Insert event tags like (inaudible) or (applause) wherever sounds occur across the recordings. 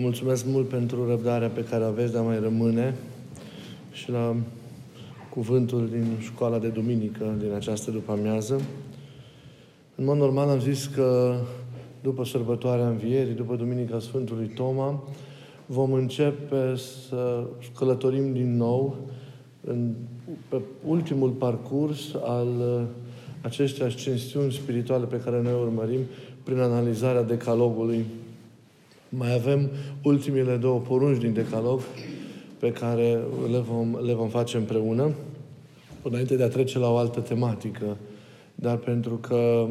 Vă mulțumesc mult pentru răbdarea pe care aveți de a mai rămâne și la cuvântul din școala de duminică din această după-amiază. În mod normal am zis că după sărbătoarea Învierii, după Duminica Sfântului Toma, vom începe să călătorim din nou în, pe ultimul parcurs al uh, acestei ascensiuni spirituale pe care noi urmărim prin analizarea decalogului. Mai avem ultimele două porunci din decalog pe care le vom, le vom face împreună, înainte de a trece la o altă tematică. Dar pentru că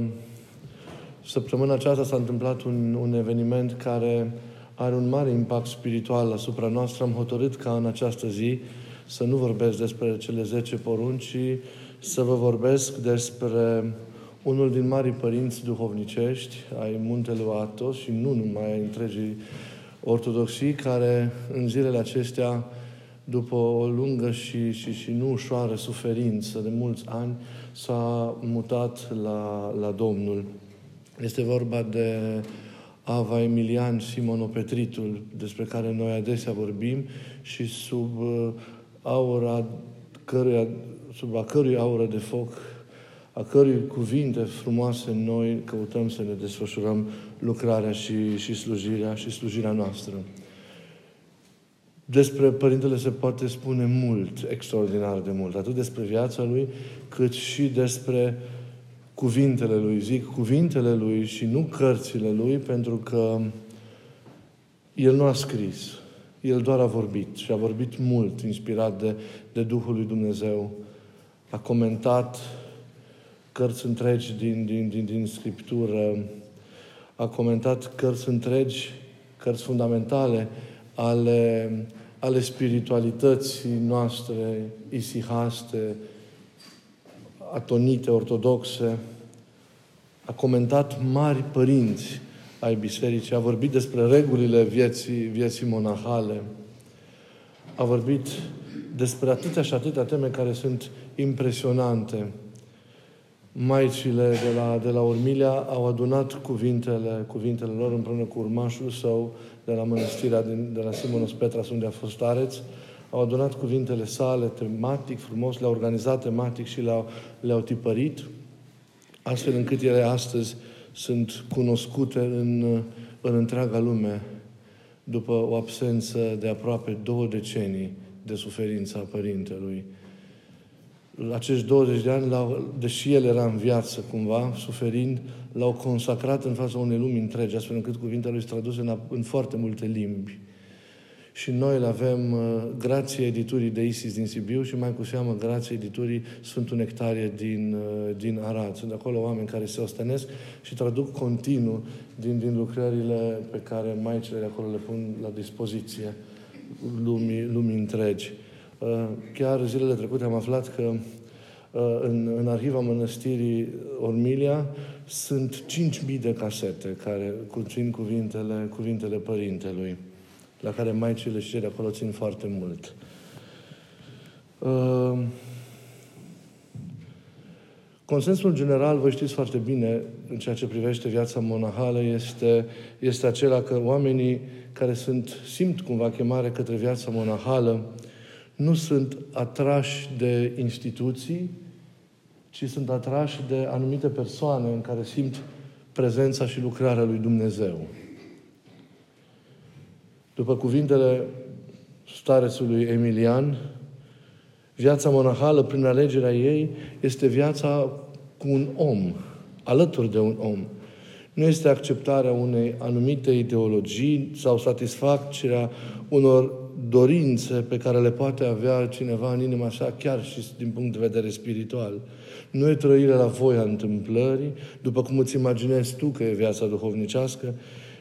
săptămâna aceasta s-a întâmplat un, un eveniment care are un mare impact spiritual asupra noastră, am hotărât ca în această zi să nu vorbesc despre cele 10 porunci, ci să vă vorbesc despre unul din marii părinți duhovnicești ai muntelui Atos și nu numai ai întregii ortodoxii, care în zilele acestea, după o lungă și, și, și nu ușoară suferință de mulți ani, s-a mutat la, la Domnul. Este vorba de Ava Emilian Simonopetritul, despre care noi adesea vorbim și sub uh, aura căruia, sub a cărui aură de foc, a cărui cuvinte frumoase noi căutăm să ne desfășurăm lucrarea și, și slujirea și slujirea noastră. Despre Părintele se poate spune mult, extraordinar de mult, atât despre viața lui, cât și despre cuvintele lui. Zic cuvintele lui și nu cărțile lui, pentru că el nu a scris. El doar a vorbit și a vorbit mult, inspirat de, de Duhul lui Dumnezeu. A comentat cărți întregi din, din, din, din Scriptură, a comentat cărți întregi, cărți fundamentale ale, ale spiritualității noastre, isihaste, atonite, ortodoxe, a comentat mari părinți ai bisericii, a vorbit despre regulile vieții, vieții monahale, a vorbit despre atâtea și atâtea teme care sunt impresionante. Maicile de la, de la Urmilia au adunat cuvintele, cuvintele lor împreună cu urmașul său de la mănăstirea din, de la Simonos Petras, unde a fost stareț, au adunat cuvintele sale tematic, frumos, le-au organizat tematic și le-au, le-au tipărit, astfel încât ele astăzi sunt cunoscute în, în întreaga lume după o absență de aproape două decenii de suferință a Părintelui. Acești 20 de ani, deși el era în viață cumva, suferind, l-au consacrat în fața unei lumi întregi, astfel încât cuvintele lui traduse în, în foarte multe limbi și noi îl avem uh, grație editurii de ISIS din Sibiu și mai cu seamă grație editurii Sfântul Nectarie din, uh, din Arad. Sunt acolo oameni care se ostenesc și traduc continuu din, din lucrările pe care maicile de acolo le pun la dispoziție lumii, lumii întregi. Uh, chiar zilele trecute am aflat că în, în arhiva mănăstirii Ormilia sunt 5.000 de casete care conțin cuvintele, cuvintele părintelui la care maicile și cei de acolo țin foarte mult. Uh, consensul general, vă știți foarte bine, în ceea ce privește viața monahală, este, este acela că oamenii care sunt, simt cumva chemare către viața monahală, nu sunt atrași de instituții, ci sunt atrași de anumite persoane în care simt prezența și lucrarea lui Dumnezeu. După cuvintele starețului Emilian, viața monahală, prin alegerea ei, este viața cu un om, alături de un om. Nu este acceptarea unei anumite ideologii sau satisfacerea unor dorințe pe care le poate avea cineva în inima sa, chiar și din punct de vedere spiritual. Nu e trăirea la voia întâmplării, după cum îți imaginezi tu că e viața duhovnicească,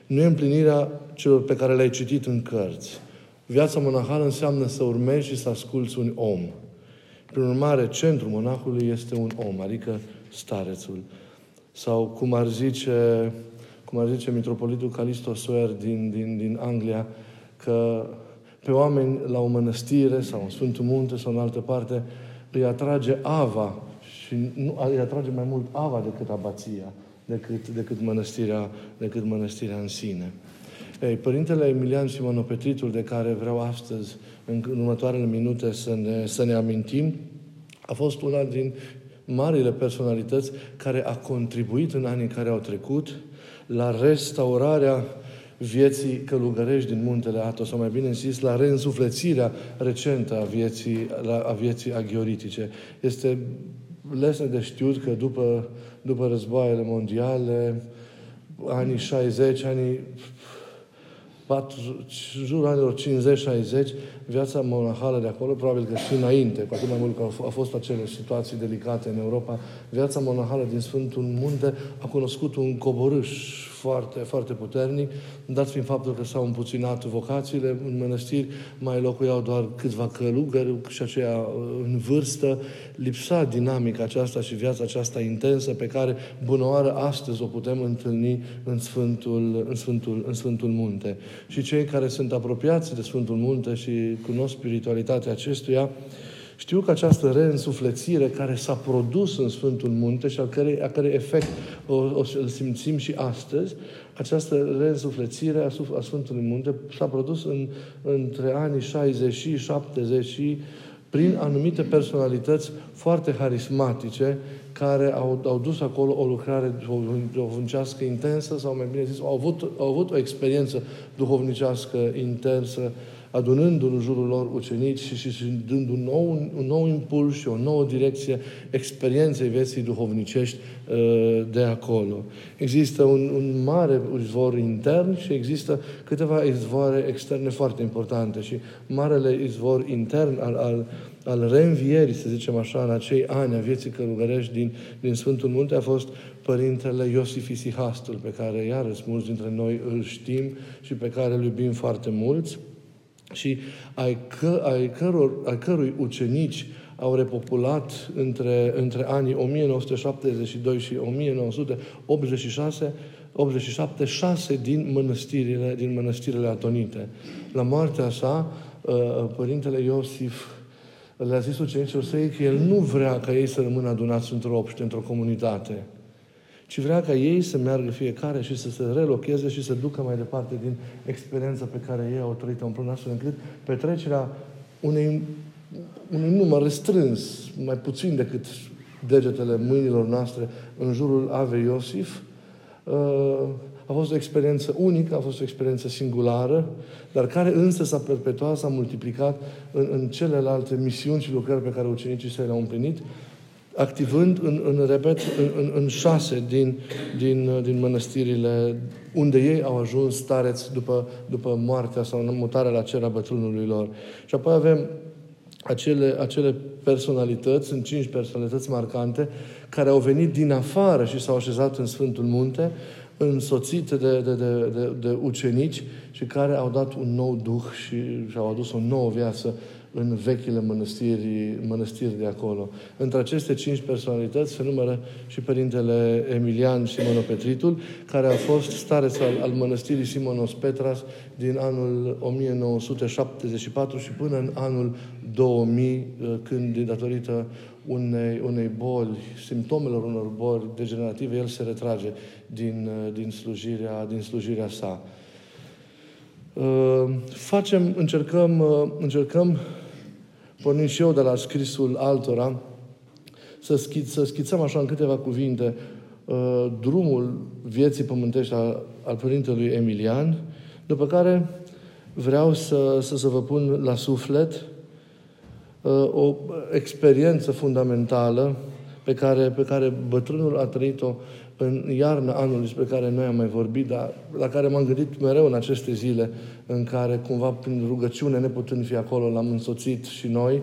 nu e împlinirea celor pe care le-ai citit în cărți. Viața monahală înseamnă să urmezi și să asculți un om. Prin urmare, centrul monahului este un om, adică starețul. Sau cum ar zice, cum ar zice mitropolitul Calisto Soer din, din, din Anglia, că pe oameni la o mănăstire sau în Sfântul Munte sau în altă parte îi atrage ava și nu, îi atrage mai mult ava decât abația decât, decât, mănăstirea, decât mănăstirea în sine. Ei, Părintele Emilian Simonopetritul, de care vreau astăzi, în următoarele minute, să ne, să ne amintim, a fost una din marile personalități care a contribuit în anii care au trecut la restaurarea vieții călugărești din muntele Atos, sau mai bine zis, la reînsuflețirea recentă a vieții, la, a vieții aghioritice. Este lesne de știut că după, după războaiele mondiale, anii 60, anii 4, jurul anilor 50-60, viața monahală de acolo, probabil că și înainte, cu atât mai mult că au fost acele situații delicate în Europa, viața monahală din Sfântul Munte a cunoscut un coborâș foarte, foarte puternic, dat fiind faptul că s-au împuținat vocațiile în mănăstiri, mai locuiau doar câțiva călugări și aceia uh, în vârstă, lipsa dinamica aceasta și viața aceasta intensă pe care bunoară astăzi o putem întâlni în Sfântul, în Sfântul, în Sfântul Munte. Și cei care sunt apropiați de Sfântul Munte și cunosc spiritualitatea acestuia, știu că această reînsuflețire care s-a produs în Sfântul Munte și a cărei, a cărei efect o, o îl simțim și astăzi, această reînsuflețire a, a Sfântului Munte s-a produs în, între anii 60 și 70 și prin anumite personalități foarte harismatice care au, au dus acolo o lucrare duhovnicească intensă sau mai bine zis, au avut, au avut o experiență duhovnicească intensă adunându în jurul lor ucenici și, și, și dând un nou, un nou impuls și o nouă direcție experienței vieții duhovnicești uh, de acolo. Există un, un mare izvor intern și există câteva izvoare externe foarte importante și marele izvor intern al, al, al reînvierii, să zicem așa, în acei ani a vieții călugărești din, din Sfântul Munte a fost Părintele Iosif Isihastul, pe care iarăși mulți dintre noi îl știm și pe care îl iubim foarte mulți și ai, că, ai, căror, ai cărui ucenici au repopulat între, între anii 1972 și 1986 87, șase din mănăstirile, din mănăstirile atonite. La moartea sa, uh, Părintele Iosif le-a zis ucenicilor săi că el nu vrea ca ei să rămână adunați într-o obște, într-o comunitate ci vrea ca ei să meargă fiecare și să se relocheze și să ducă mai departe din experiența pe care ei au trăit-o împreună, astfel încât petrecerea unei, unui număr restrâns, mai puțin decât degetele mâinilor noastre, în jurul Ave Iosif, uh, a fost o experiență unică, a fost o experiență singulară, dar care însă s-a perpetuat, s-a multiplicat în, în celelalte misiuni și lucrări pe care ucenicii săi le-au împlinit activând, în, în repet, în, în, în șase din, din, din mănăstirile unde ei au ajuns stareți după, după moartea sau mutarea la cer a bătrânului lor. Și apoi avem acele, acele personalități, sunt cinci personalități marcante, care au venit din afară și s-au așezat în Sfântul Munte, însoțite de, de, de, de, de ucenici și care au dat un nou duh și, și au adus o nouă viață în vechile mănăstiri, mănăstiri de acolo. Între aceste cinci personalități se numără și Părintele Emilian Simonopetritul, care a fost stareț al, al mănăstirii Simonos Petras din anul 1974 și până în anul 2000, când, datorită unei, unei boli, simptomelor unor boli degenerative, el se retrage din, din, slujirea, din slujirea sa. Uh, facem, încercăm, uh, încercăm, pornind și eu de la scrisul altora, să, schi, să schițăm așa în câteva cuvinte uh, drumul vieții pământești al, al Părintelui Emilian, după care vreau să, să, să vă pun la suflet o experiență fundamentală pe care, pe care bătrânul a trăit-o în iarna anului despre care noi am mai vorbit, dar la care m-am gândit mereu în aceste zile în care cumva prin rugăciune, neputând fi acolo, l-am însoțit și noi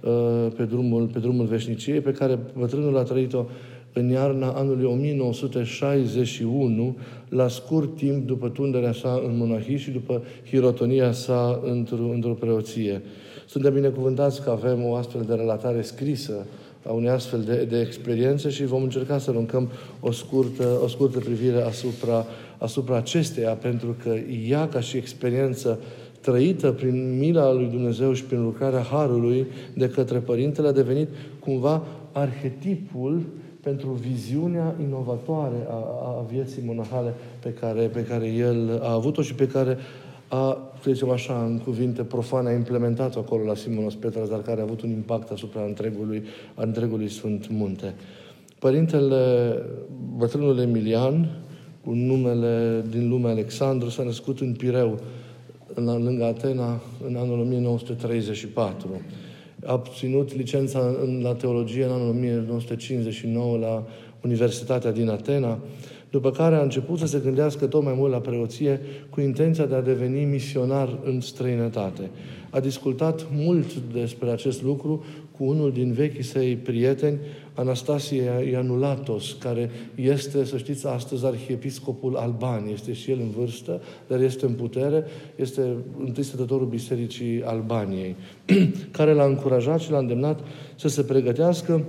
uh, pe drumul, pe drumul veșniciei, pe care bătrânul a trăit-o în iarna anului 1961, la scurt timp după tunderea sa în monahie și după hirotonia sa într-o, într preoție. Suntem binecuvântați că avem o astfel de relatare scrisă a unei astfel de, de experiențe și vom încerca să aruncăm o scurtă, o scurtă privire asupra, asupra acesteia, pentru că ea, ca și experiență trăită prin mila lui Dumnezeu și prin lucrarea Harului de către Părintele, a devenit cumva arhetipul pentru viziunea inovatoare a, a vieții monahale pe care, pe care el a avut-o și pe care a, să zicem așa, în cuvinte profane, a implementat-o acolo la Simonos Petras, dar care a avut un impact asupra întregului, a întregului Sfânt Munte. Părintele, bătrânul Emilian, cu numele din lume Alexandru, s-a născut în Pireu, în, lângă Atena, în anul 1934. A obținut licența în, la teologie în anul 1959 la Universitatea din Atena, după care a început să se gândească tot mai mult la preoție cu intenția de a deveni misionar în străinătate. A discutat mult despre acest lucru cu unul din vechii săi prieteni, Anastasie Ianulatos, care este, să știți, astăzi arhiepiscopul Albaniei. Este și el în vârstă, dar este în putere, este întâi stătătorul Bisericii Albaniei, (clears throat) care l-a încurajat și l-a îndemnat să se pregătească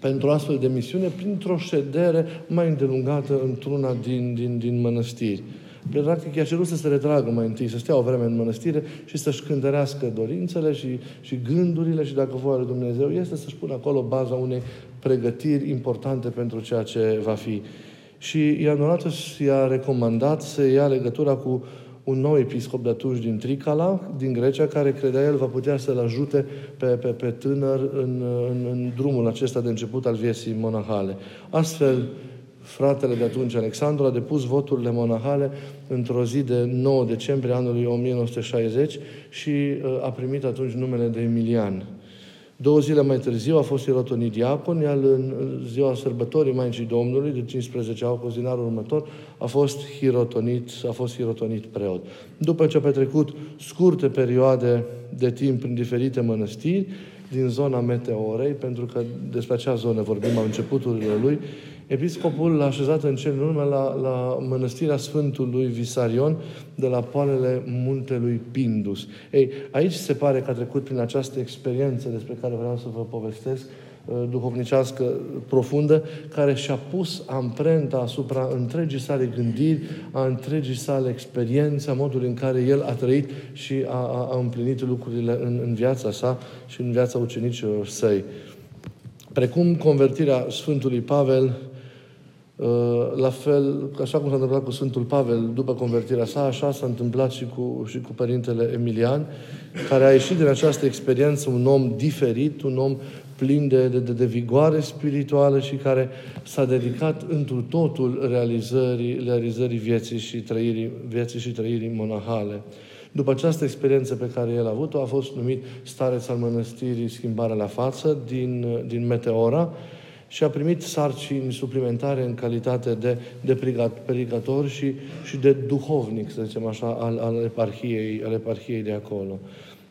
pentru astfel de misiune printr-o ședere mai îndelungată într-una din, din, din mănăstiri. Practic, i-a cerut să se retragă mai întâi, să stea o vreme în mănăstire și să-și cântărească dorințele și, și gândurile și, dacă voia lui Dumnezeu este, să-și pună acolo baza unei pregătiri importante pentru ceea ce va fi. Și Ioanatus i-a recomandat să ia legătura cu un nou episcop de atunci din Tricala, din Grecia, care credea el va putea să-l ajute pe, pe, pe tânăr în, în, în drumul acesta de început al vieții monahale. Astfel, fratele de atunci, Alexandru, a depus voturile monahale într-o zi de 9 decembrie anului 1960 și uh, a primit atunci numele de Emilian. Două zile mai târziu a fost irotonit diacon, iar în ziua sărbătorii Maicii Domnului, de 15 august din anul următor, a fost hirotonit, a fost hirotonit preot. După ce a petrecut scurte perioade de timp în diferite mănăstiri, din zona Meteorei, pentru că despre acea zonă vorbim la începuturile lui, Episcopul l-a așezat în cel în urmă la, la mănăstirea Sfântului Visarion de la poalele muntelui Pindus. Ei, aici se pare că a trecut prin această experiență despre care vreau să vă povestesc, uh, duhovnicească profundă, care și-a pus amprenta asupra întregii sale gândiri, a întregii sale experiențe, a modului în care el a trăit și a, a, a împlinit lucrurile în, în viața sa și în viața ucenicilor săi. Precum convertirea Sfântului Pavel Uh, la fel, așa cum s-a întâmplat cu Sfântul Pavel după convertirea sa, așa s-a întâmplat și cu, și cu Părintele Emilian, care a ieșit din această experiență un om diferit, un om plin de, de, de vigoare spirituală și care s-a dedicat întru totul realizării, realizării vieții și trăirii, vieții și trăirii monahale. După această experiență pe care el a avut-o, a fost numit stareț al mănăstirii Schimbarea la față din, din Meteora, și a primit sarcini suplimentare în calitate de, de predicator și, și de duhovnic, să zicem așa, al, al, eparhiei, al eparhiei de acolo.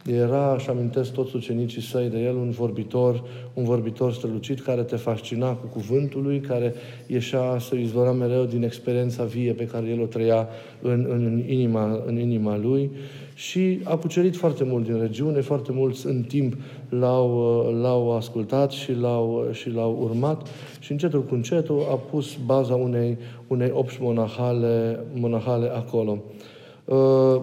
Era, și amintesc toți ucenicii săi de el, un vorbitor, un vorbitor strălucit care te fascina cu cuvântul lui, care ieșea să izvora mereu din experiența vie pe care el o trăia în, în, în, inima, în inima lui și a cucerit foarte mult din regiune, foarte mulți în timp l-au, l-au ascultat și l-au, și l-au urmat și încetul cu încetul a pus baza unei, unei opți monahale, monahale acolo. Uh,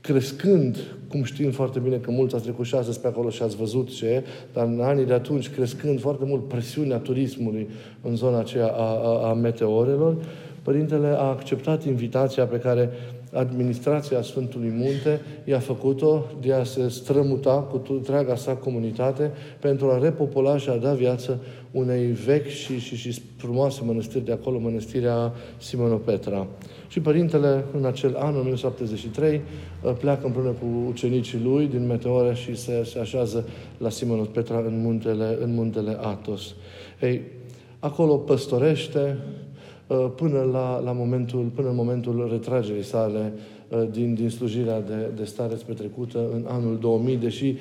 crescând, cum știm foarte bine că mulți ați trecut și astăzi pe acolo și ați văzut ce e, dar în anii de atunci, crescând foarte mult presiunea turismului în zona aceea a, a, a meteorelor, Părintele a acceptat invitația pe care administrația Sfântului Munte i-a făcut-o de a se strămuta cu întreaga sa comunitate pentru a repopula și a da viață unei vechi și, și, și frumoase mănăstiri de acolo, mănăstirea Simonopetra. Și Părintele, în acel an, 1973, pleacă împreună cu ucenicii lui din Meteora și se, se așează la Simonopetra în muntele, în muntele Atos. Ei, acolo păstorește, Uh, până, la, la momentul, până în momentul retragerii sale uh, din, din slujirea de, de stareț petrecută în anul 2000, deși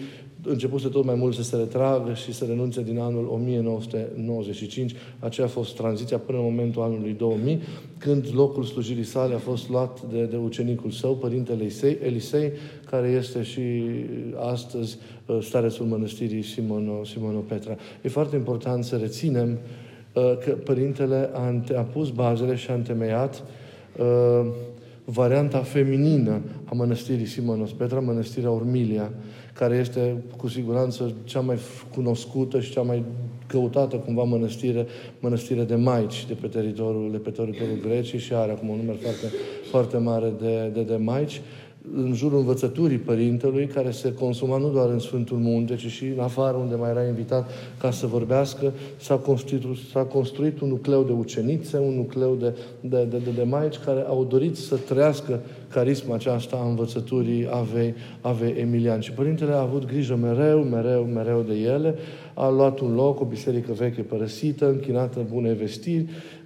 începuse tot mai mult să se retragă și să renunțe din anul 1995. Aceea a fost tranziția până în momentul anului 2000, când locul slujirii sale a fost luat de, de ucenicul său, Părintele Elisei, Elisei, care este și astăzi uh, starețul mănăstirii Simono, Simono Petra. E foarte important să reținem uh, că Părintele a, a pus bazele și a întemeiat uh, varianta feminină a mănăstirii Simonos Petra, mănăstirea Ormilia, care este cu siguranță cea mai cunoscută și cea mai căutată cumva mănăstire, mănăstire de maici de pe teritoriul, de pe teritoriul Greciei și are acum un număr foarte, foarte mare de, de, de maici în jurul învățăturii Părintelui, care se consuma nu doar în Sfântul Munte, ci și în afară, unde mai era invitat ca să vorbească, s-a construit, s-a construit un nucleu de ucenițe, un nucleu de, de, de, de, de maici care au dorit să trăiască carisma aceasta a învățăturii Avei, Avei Emilian. Și Părintele a avut grijă mereu, mereu, mereu de ele, a luat un loc, o biserică veche părăsită, închinată în bune vestiri,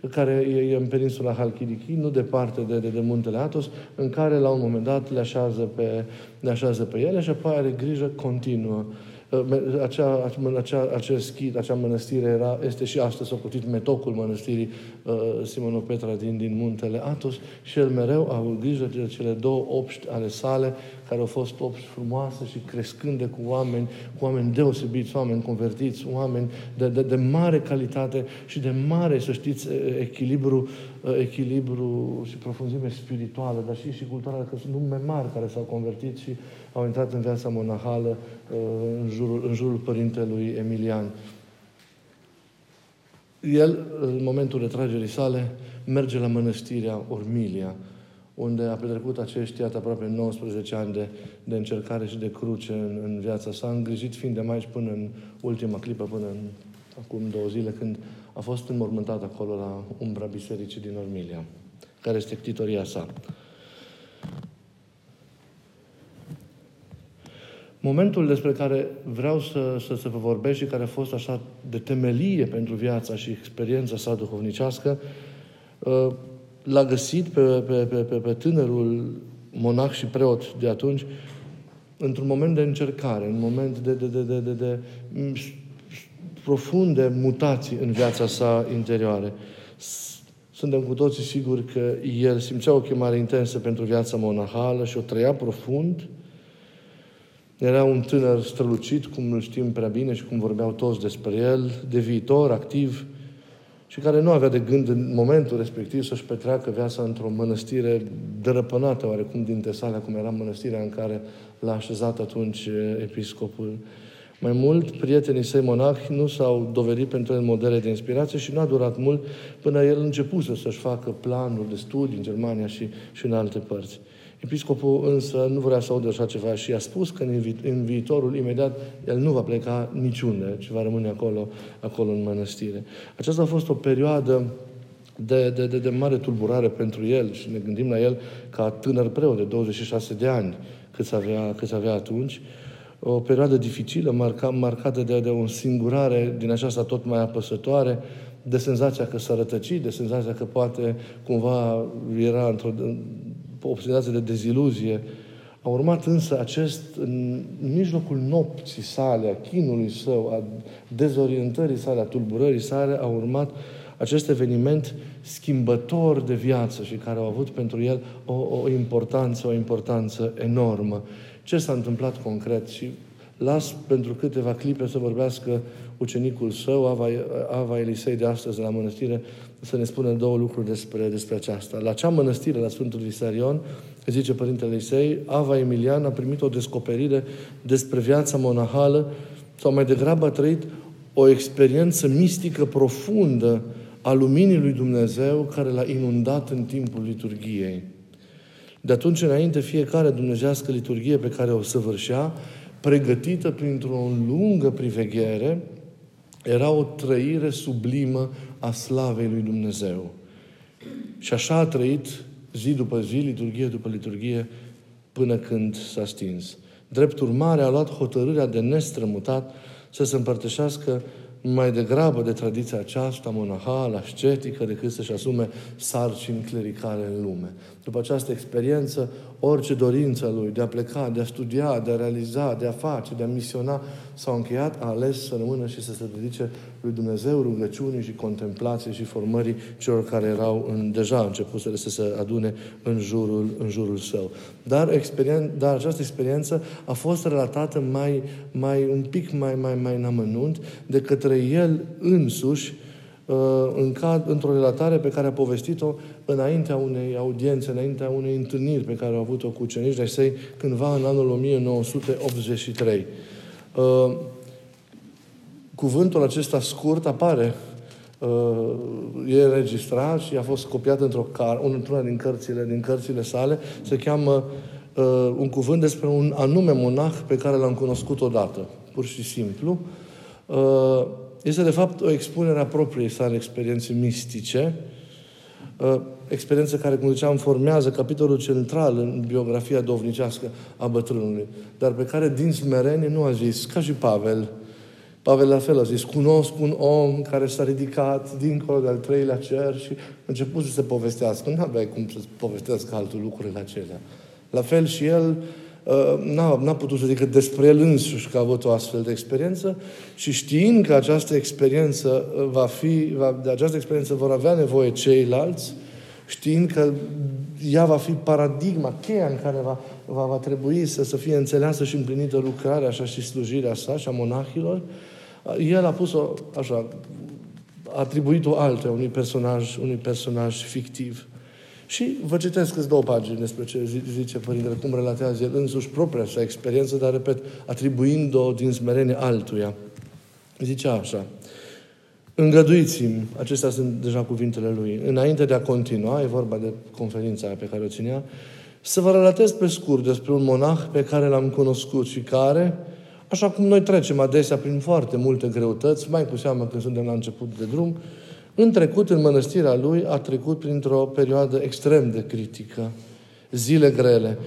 care e în peninsula Halkidiki, nu departe de, de, de muntele Atos, în care la un moment dat le așează pe, le așează pe ele și apoi are grijă continuă acea, acea, acel schid, acea mănăstire era, este și astăzi socotit metocul mănăstirii uh, Simonopetra din, din muntele Atos. Și el mereu a avut grijă de cele două obști ale sale, care au fost obști frumoase și crescânde cu oameni, cu oameni deosebiți, oameni convertiți, oameni de, de, de mare calitate și de mare, să știți, echilibru, echilibru și profunzime spirituală, dar și, și culturală, că sunt nume mari care s-au convertit și au intrat în viața monahală uh, în jurul, în jurul părintelui Emilian. El, în momentul retragerii sale, merge la mănăstirea Ormilia, unde a petrecut acești, iată, aproape 19 ani de, de încercare și de cruce în, în viața sa, îngrijit fiind de mai până în ultima clipă, până în acum două zile, când a fost înmormântat acolo la umbra bisericii din Ormilia, care este ctitoria sa. Momentul despre care vreau să, să, să vă vorbesc și care a fost așa de temelie pentru viața și experiența sa duhovnicească, uh, l-a găsit pe, pe, pe, pe, pe tânărul monah și preot de atunci într-un moment de încercare, în un moment de, de, de, de, de, de profunde mutații în viața sa interioară. Suntem cu toții siguri că el simțea o chemare intensă pentru viața monahală și o trăia profund, era un tânăr strălucit, cum îl știm prea bine și cum vorbeau toți despre el, de viitor, activ, și care nu avea de gând în momentul respectiv să-și petreacă viața într-o mănăstire dărăpânată oarecum din Tesalia, cum era mănăstirea în care l-a așezat atunci episcopul. Mai mult, prietenii săi monahi nu s-au dovedit pentru el modele de inspirație și nu a durat mult până el începuse să-și facă planuri de studii în Germania și, și în alte părți. Episcopul însă nu vrea să audă așa ceva și a spus că în, vi- în viitorul imediat el nu va pleca niciunde, ci va rămâne acolo, acolo în mănăstire. Aceasta a fost o perioadă de, de, de, de mare tulburare pentru el și ne gândim la el ca tânăr preot de 26 de ani cât avea, cât avea atunci, o perioadă dificilă, marca, marcată de, de o singurare din aceasta tot mai apăsătoare, de senzația că s-a rătăcit, de senzația că poate cumva era într-o obsedație de deziluzie. A urmat însă acest, în mijlocul nopții sale, a chinului său, a dezorientării sale, a tulburării sale, a urmat acest eveniment schimbător de viață și care au avut pentru el o, o importanță, o importanță enormă. Ce s-a întâmplat concret? Și las pentru câteva clipe să vorbească ucenicul său, Ava, Ava Elisei de astăzi la mănăstire, să ne spună două lucruri despre, despre aceasta. La cea mănăstire, la Sfântul Visarion, zice Părintele Elisei, Ava Emilian a primit o descoperire despre viața monahală, sau mai degrabă a trăit o experiență mistică profundă a luminii lui Dumnezeu care l-a inundat în timpul liturgiei. De atunci înainte, fiecare dumnezească liturghie pe care o săvârșea, pregătită printr-o lungă priveghere, era o trăire sublimă a slavei lui Dumnezeu. Și așa a trăit zi după zi, liturghie după liturghie, până când s-a stins. Drept urmare, a luat hotărârea de nestrămutat să se împărtășească mai degrabă de tradiția aceasta monahală, ascetică, decât să-și asume sarcini clericale în lume. După această experiență, orice dorință lui de a pleca, de a studia, de a realiza, de a face, de a misiona, s-au încheiat, a ales să rămână și să se dedice lui Dumnezeu rugăciunii și contemplației și formării celor care erau în, deja început să se adune în jurul, în jurul său. Dar, experienț, dar această experiență a fost relatată mai, mai un pic mai, mai, mai în amănunt de către el însuși în cad, într-o relatare pe care a povestit-o înaintea unei audiențe, înaintea unei întâlniri pe care au avut-o cu ucenici de săi cândva în anul 1983. Cuvântul acesta scurt apare e înregistrat și a fost copiat într-o car, într-una din cărțile, din cărțile sale, se cheamă uh, un cuvânt despre un anume monah pe care l-am cunoscut odată, pur și simplu. Uh, este, de fapt, o expunere a propriei sale experiențe mistice, uh, experiență care, cum ziceam, formează capitolul central în biografia dovnicească a bătrânului, dar pe care, din smerenie, nu a zis, ca și Pavel, Pavel la fel a zis, cunosc un om care s-a ridicat dincolo de al treilea cer și a început să se povestească. Nu avea cum să povestească altul lucrurile acelea. La fel și el uh, n-a, n-a putut să zică despre el însuși că a avut o astfel de experiență și știind că această experiență uh, va fi, va, de această experiență vor avea nevoie ceilalți, știind că ea va fi paradigma, cheia în care va, va, va trebui să, să fie înțeleasă și împlinită lucrarea așa și slujirea sa și a monahilor, el a pus-o așa, a atribuit-o altă unui personaj, unui personaj fictiv. Și vă citesc câți două pagini despre ce zice Părintele, cum relatează el însuși propria sa experiență, dar, repet, atribuind-o din smerenie altuia. Zice așa, Îngăduiți-mi, acestea sunt deja cuvintele lui, înainte de a continua, e vorba de conferința pe care o ținea, să vă relatez pe scurt despre un monah pe care l-am cunoscut și care, așa cum noi trecem adesea prin foarte multe greutăți, mai cu seamă când suntem la început de drum, în trecut, în mănăstirea lui, a trecut printr-o perioadă extrem de critică. Zile grele.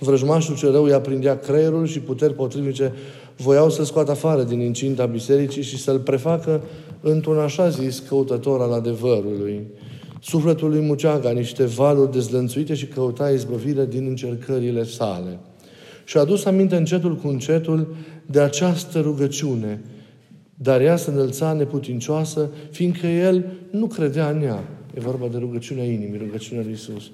Vrăjmașul ce rău i-a prindea creierul și puteri potrivice voiau să-l scoată afară din incinta bisericii și să-l prefacă într-un așa zis căutător al adevărului. Sufletul lui muceaga niște valuri dezlănțuite și căuta izbăvire din încercările sale. Și a adus aminte încetul cu încetul de această rugăciune, dar ea se înălța neputincioasă, fiindcă el nu credea în ea. E vorba de rugăciunea inimii, rugăciunea lui Isus.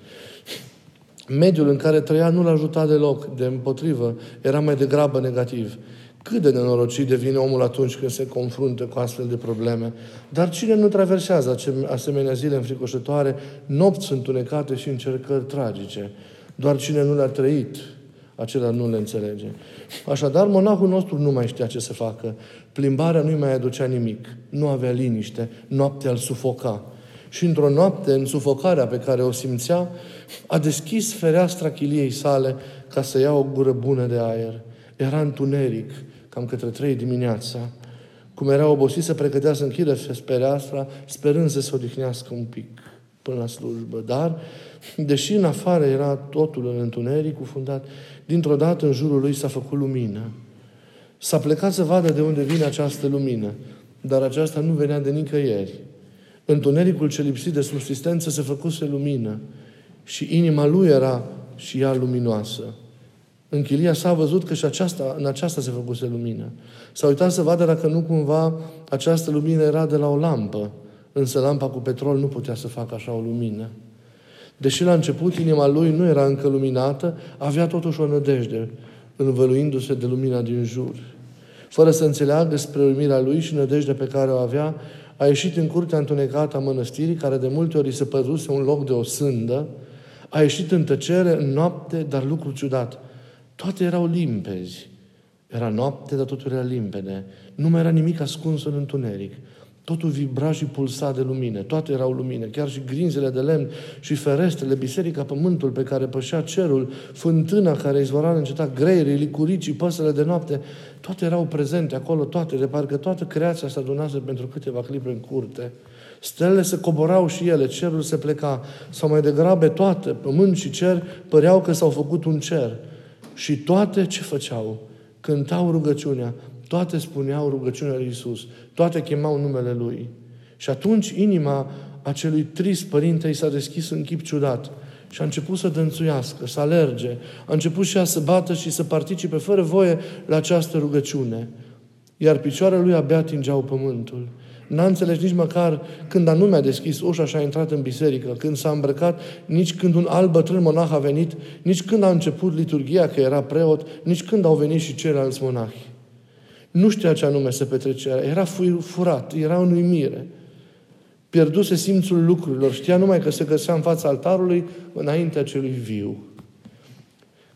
Mediul în care trăia nu l-a ajutat deloc, de împotrivă, era mai degrabă negativ. Cât de nenorocit devine omul atunci când se confruntă cu astfel de probleme. Dar cine nu traversează asemenea zile înfricoșătoare, nopți întunecate și încercări tragice? Doar cine nu le-a trăit, acela nu le înțelege. Așadar, monahul nostru nu mai știa ce să facă. Plimbarea nu-i mai aducea nimic. Nu avea liniște. Noaptea îl sufoca. Și într-o noapte, în sufocarea pe care o simțea, a deschis fereastra chiliei sale ca să ia o gură bună de aer. Era întuneric cam către trei dimineața, cum era obosit să pregătea să închidă fereastra, sperând să se odihnească un pic până la slujbă. Dar, deși în afară era totul în întuneric, cufundat, dintr-o dată în jurul lui s-a făcut lumină. S-a plecat să vadă de unde vine această lumină, dar aceasta nu venea de nicăieri. Întunericul ce lipsit de subsistență se făcuse lumină și inima lui era și ea luminoasă. În chilia s-a văzut că și aceasta, în aceasta se făcuse lumină. S-a uitat să vadă dacă nu cumva această lumină era de la o lampă. Însă lampa cu petrol nu putea să facă așa o lumină. Deși la început inima lui nu era încă luminată, avea totuși o nădejde, învăluindu-se de lumina din jur. Fără să înțeleagă spre uimirea lui și nădejdea pe care o avea, a ieșit în curtea întunecată a mănăstirii, care de multe ori se păzuse un loc de o sândă, a ieșit în tăcere, în noapte, dar lucru ciudat. Toate erau limpezi. Era noapte, dar totul era limpede. Nu mai era nimic ascuns în întuneric. Totul vibra și pulsa de lumină. Toate erau lumină. Chiar și grinzele de lemn și ferestrele, biserica, pământul pe care pășea cerul, fântâna care izvora încetat, greierii, licuricii, păsările de noapte, toate erau prezente acolo, toate, de parcă toată creația se adunase pentru câteva clipe în curte. Stelele se coborau și ele, cerul se pleca, sau mai degrabă toate, pământ și cer, păreau că s-au făcut un cer. Și toate ce făceau? Cântau rugăciunea, toate spuneau rugăciunea lui Isus, toate chemau numele Lui. Și atunci inima acelui trist părinte i s-a deschis în chip ciudat și a început să dănțuiască, să alerge, a început și ea să bată și să participe fără voie la această rugăciune. Iar picioarele lui abia atingeau pământul. N-a înțeles nici măcar când anume a deschis ușa și a intrat în biserică, când s-a îmbrăcat, nici când un alt bătrân monah a venit, nici când a început liturgia, că era preot, nici când au venit și ceilalți monahi. Nu știa ce anume se petrecea, era furat, era în uimire. pierduse simțul lucrurilor, știa numai că se găsea în fața altarului înaintea celui viu,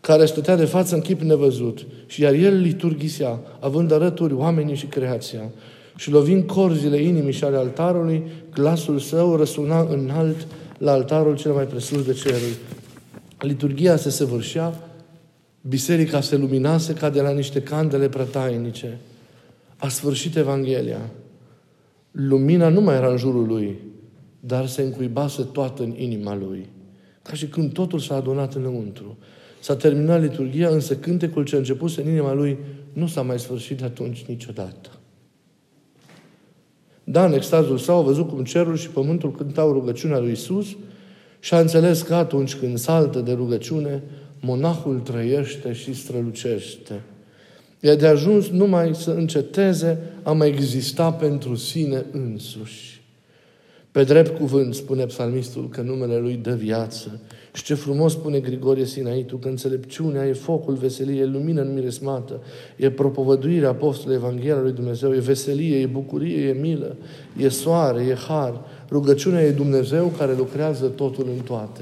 care stătea de față în chip nevăzut. Și iar el liturghisea, având arături oamenii și creația. Și lovind corzile inimii și ale altarului, glasul său răsuna înalt la altarul cel mai presus de ceruri. Liturgia se săvârșea, biserica se luminase ca de la niște candele prătainice. A sfârșit Evanghelia. Lumina nu mai era în jurul lui, dar se încuibase toată în inima lui. Ca și când totul s-a adunat înăuntru. S-a terminat liturgia, însă cântecul ce a început în inima lui nu s-a mai sfârșit de atunci niciodată. Da, în extazul său a văzut cum cerul și pământul cântau rugăciunea lui Isus și a înțeles că atunci când saltă de rugăciune, monahul trăiește și strălucește. E de ajuns numai să înceteze a mai exista pentru sine însuși. Pe drept cuvânt spune psalmistul că numele lui dă viață. Și ce frumos spune Grigorie Sinaitu, că înțelepciunea e focul veseliei, e lumină miresmată, e propovăduirea apostolului Evanghelia lui Dumnezeu, e veselie, e bucurie, e milă, e soare, e har. Rugăciunea e Dumnezeu care lucrează totul în toate.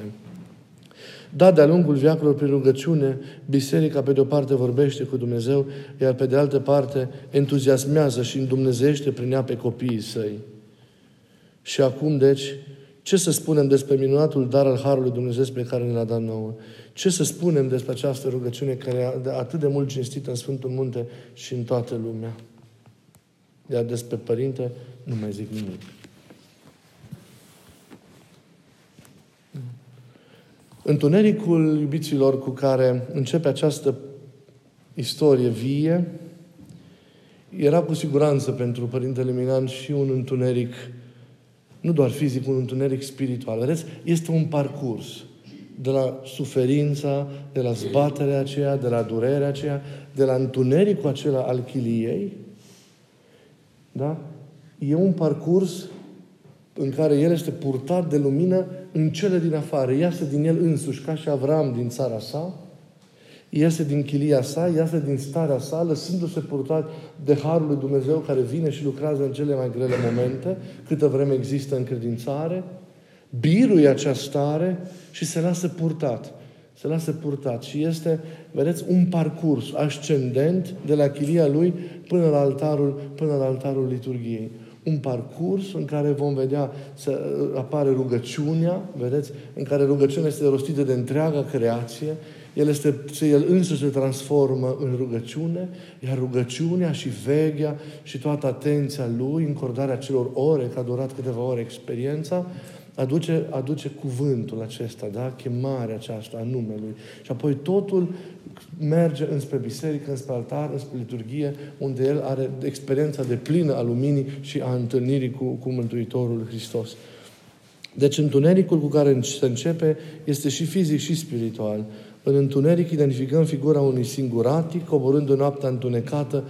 Da, de-a lungul viacurilor prin rugăciune, biserica pe de o parte vorbește cu Dumnezeu, iar pe de altă parte entuziasmează și îndumnezește prin ea pe copiii săi. Și acum, deci, ce să spunem despre minunatul dar al Harului Dumnezeu pe care ne l-a dat nouă? Ce să spunem despre această rugăciune care e atât de mult cinstită în Sfântul Munte și în toată lumea? Iar despre Părinte nu mai zic nimic. Întunericul iubiților cu care începe această istorie vie era cu siguranță pentru Părintele Milan și un întuneric, nu doar fizic, un întuneric spiritual. Vedeți? Este un parcurs de la suferința, de la zbaterea aceea, de la durerea aceea, de la întunericul acela al chiliei, da? E un parcurs în care el este purtat de lumină în cele din afară. Iasă din el însuși, ca și Avram din țara sa, iese din chilia sa, iasă din starea sa, lăsându-se purtat de Harul lui Dumnezeu care vine și lucrează în cele mai grele momente, câtă vreme există încredințare, biruie acea stare și se lasă purtat. Se lasă purtat și este, vedeți, un parcurs ascendent de la chilia lui până la altarul, până la altarul liturgiei un parcurs în care vom vedea să apare rugăciunea, vedeți, în care rugăciunea este rostită de întreaga creație, el, este, el însuși se transformă în rugăciune, iar rugăciunea și veghea și toată atenția lui, încordarea celor ore, că a durat câteva ore experiența, aduce, aduce cuvântul acesta, da? chemarea aceasta a numelui. Și apoi totul merge înspre biserică, înspre altar, înspre liturghie, unde el are experiența de plină a luminii și a întâlnirii cu, cu Mântuitorul Hristos. Deci întunericul cu care se începe este și fizic și spiritual. În întuneric identificăm figura unui singuratic, coborând în noaptea întunecată,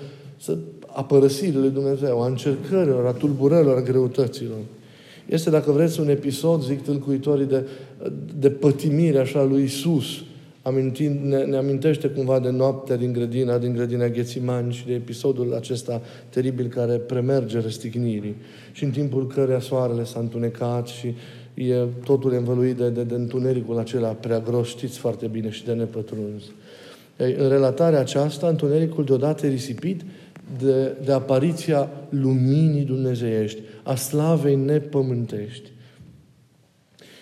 a părăsirii lui Dumnezeu, a încercărilor, a tulburărilor, a greutăților. Este, dacă vreți, un episod, zic tâlcuitorii, de, de pătimire așa lui Isus, amintind, ne, ne amintește cumva de noaptea din grădina, din grădina Ghețimani și de episodul acesta teribil care premerge răstignirii și în timpul căreia soarele s-a întunecat și e totul învăluit de, de, de întunericul acela prea gros, știți foarte bine, și de nepătruns. Ei, în relatarea aceasta, întunericul deodată risipit de, de apariția luminii dumnezeiești, a slavei nepământești.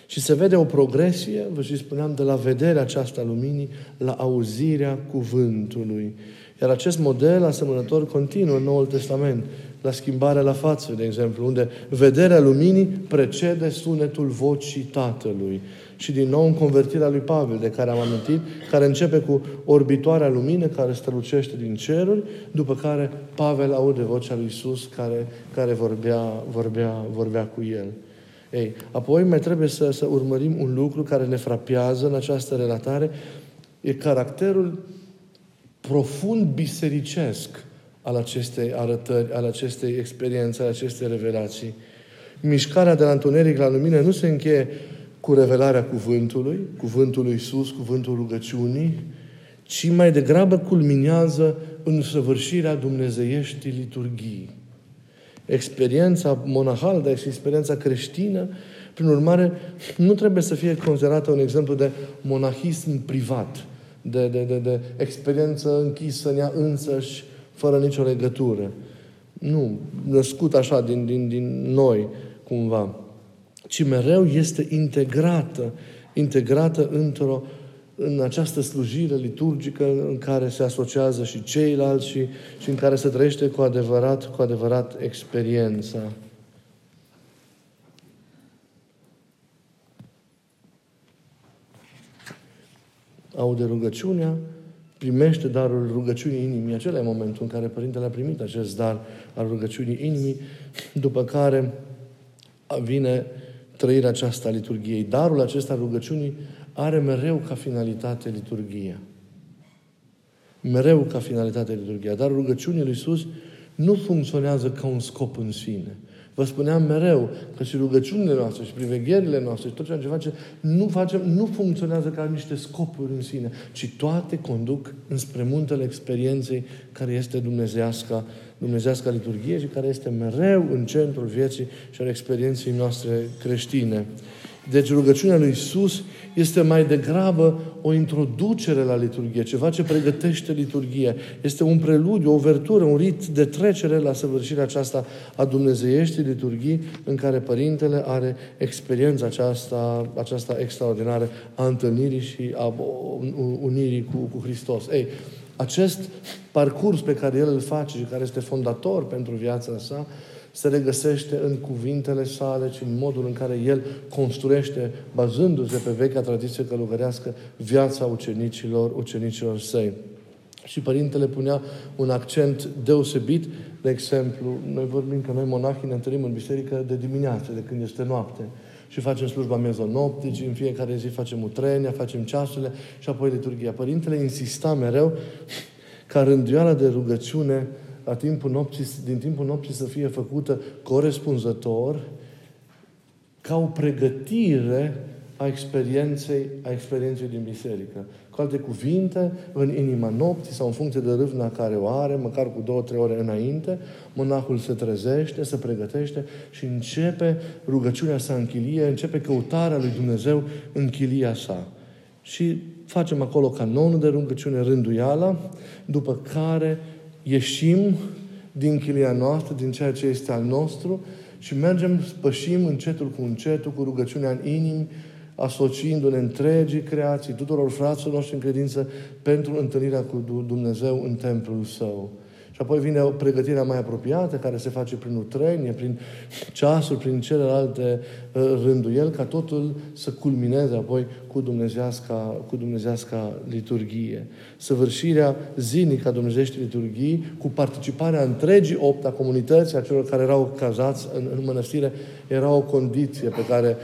Și se vede o progresie, vă și spuneam, de la vederea aceasta luminii la auzirea cuvântului. Iar acest model asemănător continuă în Noul Testament, la schimbarea la față, de exemplu, unde vederea luminii precede sunetul vocii Tatălui. Și din nou în convertirea lui Pavel, de care am amintit, care începe cu orbitoarea lumină care strălucește din ceruri, după care Pavel aude vocea lui Isus care, care vorbea, vorbea, vorbea cu el. Ei, apoi mai trebuie să, să urmărim un lucru care ne frapează în această relatare, e caracterul profund bisericesc al acestei arătări, al acestei experiențe, al acestei revelații. Mișcarea de la întuneric la lumină nu se încheie cu revelarea cuvântului, cuvântul lui Iisus, cuvântul rugăciunii, ci mai degrabă culminează în săvârșirea dumnezeieștii liturghii. experiența monahală, dar și experiența creștină, prin urmare, nu trebuie să fie considerată un exemplu de monahism privat, de, de, de, de experiență închisă în ea însăși, fără nicio legătură. Nu, născut așa din, din, din noi, cumva. Ci mereu este integrată, integrată într-o, în această slujire liturgică în care se asociază și ceilalți și, și în care se trăiește cu adevărat, cu adevărat experiența. Aude rugăciunea, primește darul rugăciunii inimii. Acela e momentul în care Părintele a primit acest dar al rugăciunii inimii, după care vine trăirea aceasta a liturgiei. Darul acesta al rugăciunii are mereu ca finalitate liturgia. Mereu ca finalitate liturgia. Dar rugăciunii lui Iisus nu funcționează ca un scop în sine. Vă spuneam mereu că și rugăciunile noastre și privegherile noastre și tot ceea ce facem nu, facem, nu funcționează ca niște scopuri în sine, ci toate conduc înspre muntele experienței care este dumnezească, dumnezească liturghie și care este mereu în centrul vieții și al experienței noastre creștine. Deci rugăciunea lui Isus este mai degrabă o introducere la liturghie, ceva ce pregătește liturghia. Este un preludiu, o vertură, un rit de trecere la săvârșirea aceasta a dumnezeieștii liturghii în care Părintele are experiența aceasta, aceasta extraordinară a întâlnirii și a unirii cu, cu Hristos. Ei, acest parcurs pe care El îl face și care este fondator pentru viața sa, se regăsește în cuvintele sale și în modul în care el construiește, bazându-se pe vechea tradiție călugărească, viața ucenicilor, ucenicilor săi. Și Părintele punea un accent deosebit, de exemplu, noi vorbim că noi monahii ne întâlnim în biserică de dimineață, de când este noapte și facem slujba mezonoptici, în fiecare zi facem utrenia, facem ceasurile și apoi liturgia. Părintele insista mereu ca rânduiala de rugăciune la timpul nopții, din timpul nopții să fie făcută corespunzător ca o pregătire a experienței, a experienței din biserică. Cu alte cuvinte, în inima nopții sau în funcție de râvna care o are, măcar cu două, trei ore înainte, monahul se trezește, se pregătește și începe rugăciunea sa în chilie, începe căutarea lui Dumnezeu în chilia sa. Și facem acolo canonul de rugăciune, rânduiala, după care ieșim din chilia noastră, din ceea ce este al nostru și mergem, spășim încetul cu încetul, cu rugăciunea în inimi, asociindu-ne întregii creații, tuturor fraților noștri în credință, pentru întâlnirea cu Dumnezeu în templul Său. Și apoi vine o pregătire mai apropiată, care se face prin utrenie, prin ceasuri, prin celelalte uh, rânduieli, ca totul să culmineze apoi cu dumnezeasca, cu dumnezeasca liturghie. Săvârșirea zilnică a dumnezeieștii liturghii, cu participarea întregii opt a comunității, a celor care erau cazați în, în mănăstire, era o condiție pe care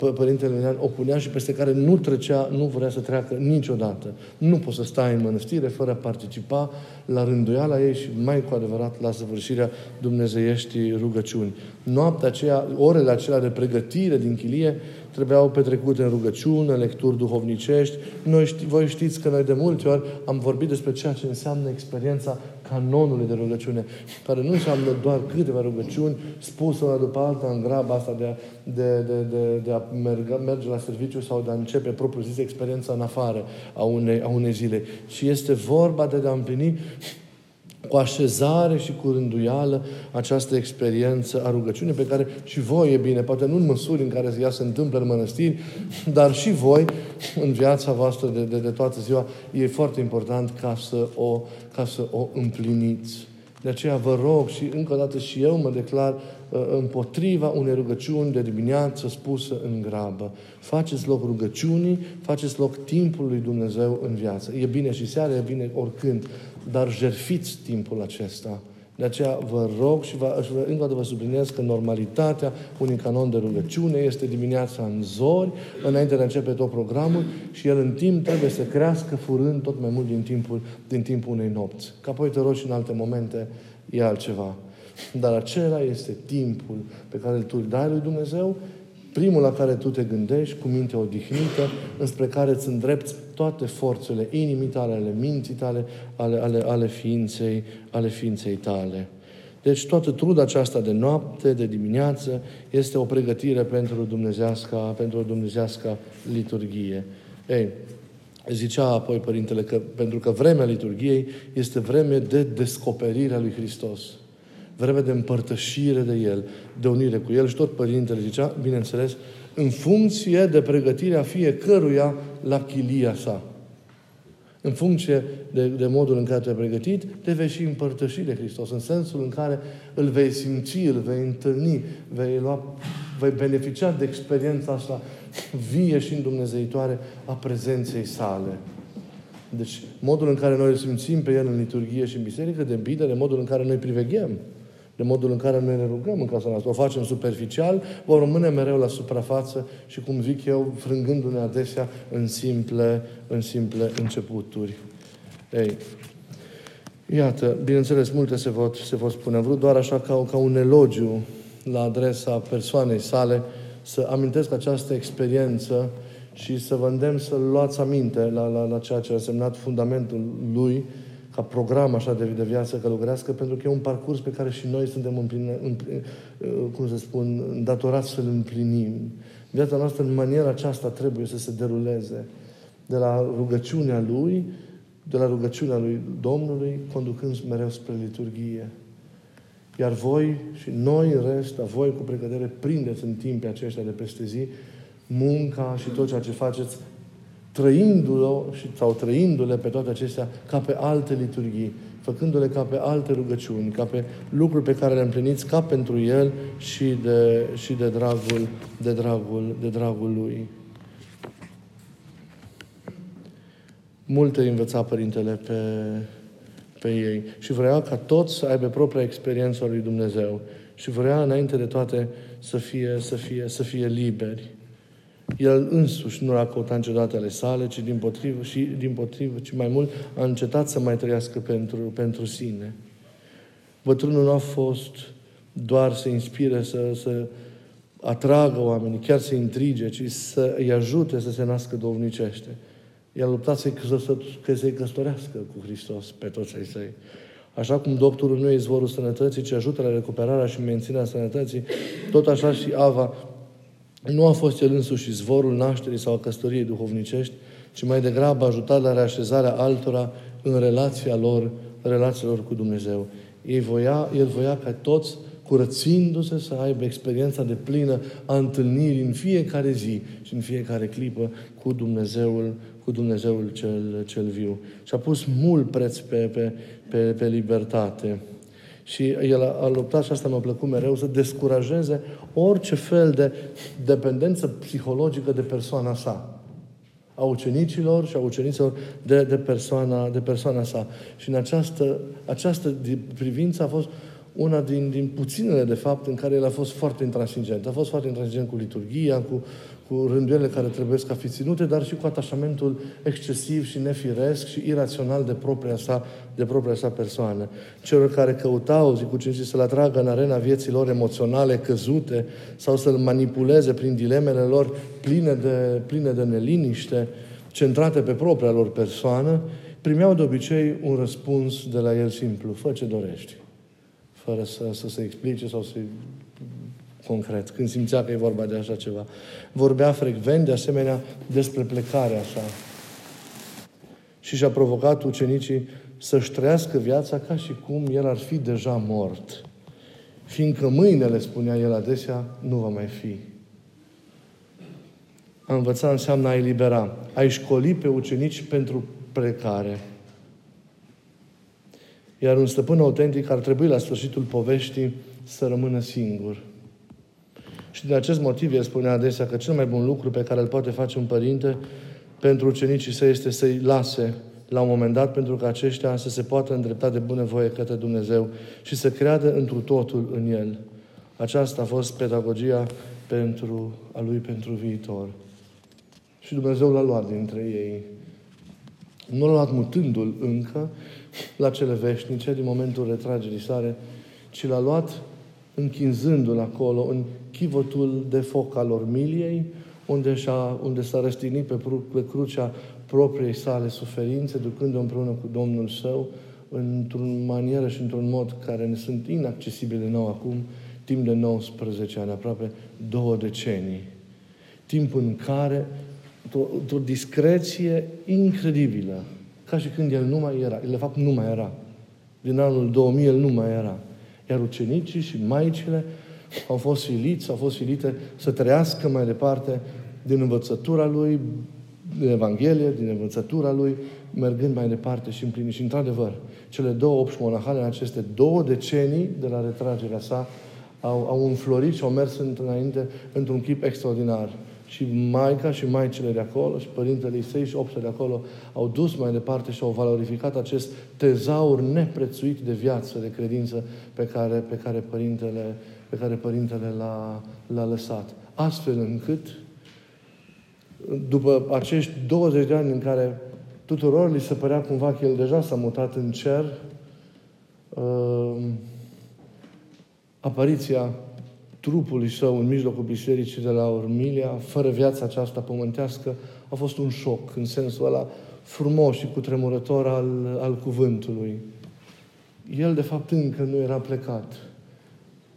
uh, Părintele Lenean o punea și peste care nu trecea, nu vrea să treacă niciodată. Nu poți să stai în mănăstire fără a participa la rânduiala ei și mai cu adevărat la săvârșirea dumnezeieștii rugăciuni. Noaptea aceea, orele acelea de pregătire din chilie, trebuiau petrecute în rugăciune, lecturi duhovnicești. Noi ști, voi știți că noi de multe ori am vorbit despre ceea ce înseamnă experiența canonului de rugăciune, care nu înseamnă doar câteva rugăciuni spuse una după alta în graba asta de a, de, de, de, de a merge, merge la serviciu sau de a începe propriu zis experiența în afară a unei, a unei zile. Și este vorba de a împlini cu așezare și cu rânduială această experiență a rugăciunii pe care și voi e bine, poate nu în măsuri în care ea se întâmplă în mănăstiri, dar și voi în viața voastră de, de, de toată ziua e foarte important ca să, o, ca să o împliniți. De aceea vă rog și încă o dată și eu mă declar uh, împotriva unei rugăciuni de dimineață spusă în grabă. Faceți loc rugăciunii, faceți loc timpului Dumnezeu în viață. E bine și seara, e bine oricând dar jerfiți timpul acesta. De aceea vă rog și vă, încă o dată vă subliniez că normalitatea unui canon de rugăciune este dimineața în zori, înainte de a începe tot programul și el în timp trebuie să crească furând tot mai mult din timpul, din timpul unei nopți. Că apoi te rogi în alte momente, e altceva. Dar acela este timpul pe care îl dai lui Dumnezeu primul la care tu te gândești cu minte odihnită, înspre care îți îndrepți toate forțele inimii tale, ale minții tale, ale, ale, ale, ființei, ale ființei tale. Deci toată truda aceasta de noapte, de dimineață, este o pregătire pentru dumnezeasca, pentru o dumnezească liturghie. Ei, zicea apoi Părintele că pentru că vremea liturgiei este vreme de descoperire a lui Hristos. Vreme de împărtășire de El, de unire cu El. Și tot Părintele zicea, bineînțeles, în funcție de pregătirea fiecăruia la chilia sa. În funcție de, de modul în care te-ai pregătit, te vei și împărtăși de Hristos, în sensul în care îl vei simți, îl vei întâlni, vei, lua, vei beneficia de experiența asta vie și îndumnezeitoare a prezenței sale. Deci, modul în care noi îl simțim pe El în liturghie și în biserică depinde de modul în care noi priveghem de modul în care noi ne rugăm în casa noastră. O facem superficial, o rămâne mereu la suprafață și, cum zic eu, frângându-ne adesea în simple, în simple începuturi. Ei, iată, bineînțeles, multe se vor, se vor spune. Am vrut doar așa ca, ca un elogiu la adresa persoanei sale să amintesc această experiență și să vă îndemn să luați aminte la, la, la ceea ce a însemnat fundamentul lui ca program așa de, de viață călugărească, pentru că e un parcurs pe care și noi suntem împline, împline, cum să spun, datorați să-l împlinim. Viața noastră în maniera aceasta trebuie să se deruleze. De la rugăciunea Lui, de la rugăciunea Lui Domnului, conducând mereu spre liturghie. Iar voi și noi, în rest, a voi cu pregătire, prindeți în timp aceștia de peste zi munca și tot ceea ce faceți trăindu-le sau trăindu-le pe toate acestea ca pe alte liturghii, făcându-le ca pe alte rugăciuni, ca pe lucruri pe care le împliniți ca pentru El și de, și de, dragul, de, dragul, de dragul Lui. Multe învăța Părintele pe, pe ei și vrea ca toți să aibă propria experiență a lui Dumnezeu și vrea înainte de toate să fie, să fie, să fie liberi. El însuși nu a căutat niciodată ale sale, ci din potrivă, și din potrivă, ci mai mult a încetat să mai trăiască pentru, pentru sine. Bătrânul nu a fost doar să inspire, să, să atragă oamenii, chiar să intrige, ci să îi ajute să se nască domnicește. El a luptat să-i, să, să-i căsătorească cu Hristos pe toți ai săi. Așa cum doctorul nu e izvorul sănătății, ci ajută la recuperarea și menținerea sănătății, tot așa și Ava nu a fost el însuși izvorul nașterii sau a căsătoriei duhovnicești, ci mai degrabă ajutat la reașezarea altora în relația lor, relațiilor cu Dumnezeu. Ei voia, el voia ca toți, curățindu-se, să aibă experiența de plină a întâlnirii în fiecare zi și în fiecare clipă cu Dumnezeul, cu Dumnezeul cel, cel viu. Și a pus mult preț pe, pe, pe, pe libertate. Și el a, a luptat și asta mi-a plăcut mereu, să descurajeze orice fel de dependență psihologică de persoana sa. A ucenicilor și a ucenicilor de, de, persoana, de persoana sa. Și în această, această privință a fost una din, din puținele, de fapt, în care el a fost foarte intransigent. A fost foarte intransigent cu liturgia, cu, cu rânduielile care trebuie să fi ținute, dar și cu atașamentul excesiv și nefiresc și irațional de propria sa, de propria sa persoană. Celor care căutau, zic ucenicii, să-l atragă în arena vieții lor emoționale căzute sau să-l manipuleze prin dilemele lor pline de, pline de neliniște, centrate pe propria lor persoană, primeau de obicei un răspuns de la el simplu, fă ce dorești, fără să, să se explice sau să concret, când simțea că e vorba de așa ceva. Vorbea frecvent, de asemenea, despre plecarea sa. Și și-a provocat ucenicii să-și trăiască viața ca și cum el ar fi deja mort. Fiindcă mâine, le spunea el adesea, nu va mai fi. A învăța înseamnă a elibera, a școli pe ucenici pentru plecare. Iar un stăpân autentic ar trebui la sfârșitul poveștii să rămână singur. Și din acest motiv el spunea adesea că cel mai bun lucru pe care îl poate face un părinte pentru ucenicii săi este să-i lase la un moment dat pentru că aceștia să se poată îndrepta de bunăvoie către Dumnezeu și să creadă întru totul în El. Aceasta a fost pedagogia pentru, a Lui pentru viitor. Și Dumnezeu l-a luat dintre ei. Nu l-a luat mutându-l încă la cele veșnice din momentul retragerii sale, ci l-a luat închinzându-l acolo în chivotul de foc al ormiliei, unde, și-a, unde s-a răstignit pe, pe crucea propriei sale suferințe, ducând-o împreună cu Domnul Său într-o manieră și într-un mod care ne sunt inaccesibile nou acum, timp de 19 ani, aproape două decenii. Timp în care, într-o discreție incredibilă, ca și când el nu mai era, el de fapt nu mai era. Din anul 2000 el nu mai era. Iar ucenicii și maicile au fost siliți, au fost silite să trăiască mai departe din învățătura lui, din Evanghelie, din învățătura lui, mergând mai departe și împlinit. Și într-adevăr, cele două opți monahale în aceste două decenii de la retragerea sa au, au înflorit și au mers înainte într-un chip extraordinar. Și Maica și Maicile de acolo și părintele Isei și optele de acolo au dus mai departe și au valorificat acest tezaur neprețuit de viață, de credință pe care, pe care părintele, pe care părintele l-a, l-a lăsat. Astfel încât, după acești 20 de ani în care tuturor li se părea cumva că el deja s-a mutat în cer, uh, apariția trupului său în mijlocul bisericii de la Ormilia, fără viața aceasta pământească, a fost un șoc în sensul ăla frumos și cutremurător al, al cuvântului. El, de fapt, încă nu era plecat.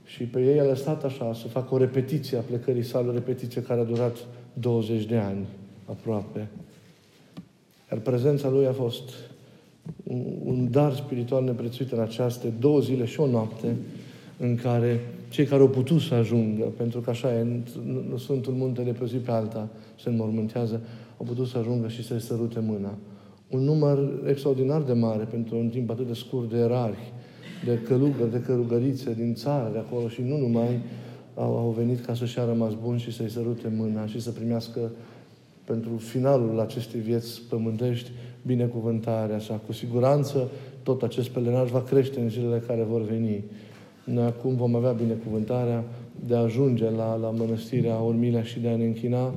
Și pe ei a lăsat așa să facă o repetiție a plecării sale, o repetiție care a durat 20 de ani aproape. Iar prezența lui a fost un, un dar spiritual neprețuit în aceste două zile și o noapte în care cei care au putut să ajungă, pentru că așa e, nu Sfântul Munte de pe zi pe alta se înmormântează, au putut să ajungă și să-i sărute mâna. Un număr extraordinar de mare pentru un timp atât de scurt de erarhi, de călugări, de călugărițe din țară, de acolo și nu numai, au, au venit ca să-și a rămas bun și să-i sărute mâna și să primească pentru finalul acestei vieți pământești binecuvântarea sa. Cu siguranță tot acest pelenaj va crește în zilele care vor veni. Noi acum vom avea binecuvântarea de a ajunge la, la mănăstirea Urmilea și de a ne închina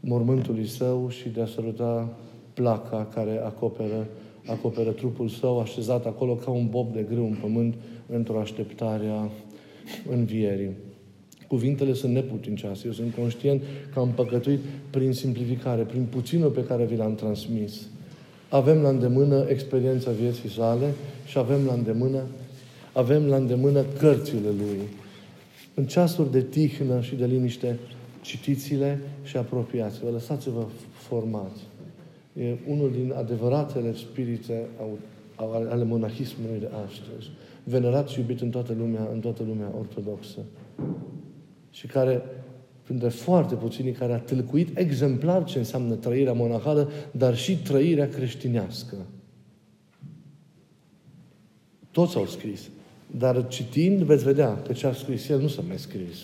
mormântului său și de a săruta placa care acoperă, acoperă trupul său, așezat acolo ca un bob de grâu în pământ, într-o așteptare a învierii. Cuvintele sunt neputincioase. Eu sunt conștient că am păcătuit prin simplificare, prin puținul pe care vi l-am transmis. Avem la îndemână experiența vieții sale și avem la îndemână avem la îndemână cărțile Lui. În ceasuri de tihnă și de liniște, citiți-le și apropiați-vă. Lăsați-vă formați. E unul din adevăratele spirite ale monahismului de astăzi. Venerat și iubit în toată lumea, în toată lumea ortodoxă. Și care, printre foarte puțini, care a tâlcuit exemplar ce înseamnă trăirea monahală, dar și trăirea creștinească. Toți au scris. Dar citind veți vedea că ce a scris el nu s-a mai scris.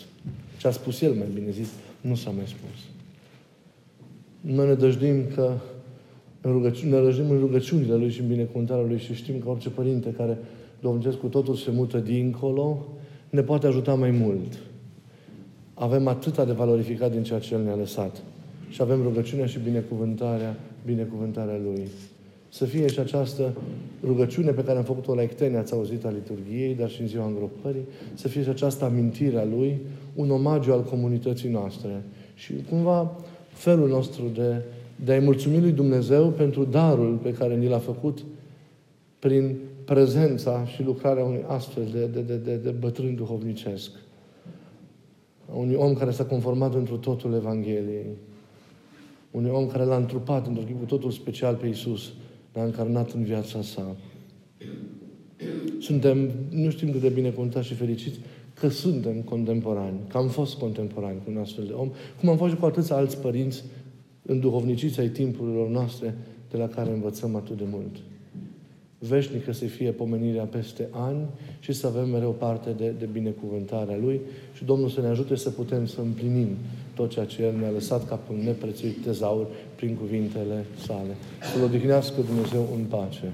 Ce a spus el, mai bine zis, nu s-a mai spus. Noi ne dăjduim că în rugăciune, ne dăjduim în rugăciunile Lui și în binecuvântarea Lui și știm că orice părinte care Domnesc cu totul se mută dincolo, ne poate ajuta mai mult. Avem atâta de valorificat din ceea ce El ne-a lăsat. Și avem rugăciunea și binecuvântarea, binecuvântarea Lui. Să fie și această rugăciune pe care am făcut-o la Ectenia, ați auzit, a liturgiei, dar și în ziua îngropării, să fie și această amintire a Lui, un omagiu al comunității noastre. Și cumva felul nostru de, de a-i mulțumi Lui Dumnezeu pentru darul pe care ni l-a făcut prin prezența și lucrarea unui astfel de, de, de, de, de bătrân duhovnicesc. A unui om care s-a conformat într totul Evangheliei. Unui om care l-a întrupat într-un chip totul special pe Isus l-a încarnat în viața sa. Suntem, nu știm cât de bine contați și fericiți, că suntem contemporani, că am fost contemporani cu un astfel de om, cum am fost și cu atâția alți părinți în duhovniciți ai timpurilor noastre de la care învățăm atât de mult. Veșnică să fie pomenirea peste ani și să avem mereu parte de, de binecuvântarea Lui și Domnul să ne ajute să putem să împlinim tot ceea ce El ne-a lăsat ca un neprețuit tezaur prin cuvintele sale. Să-L odihnească Dumnezeu în pace.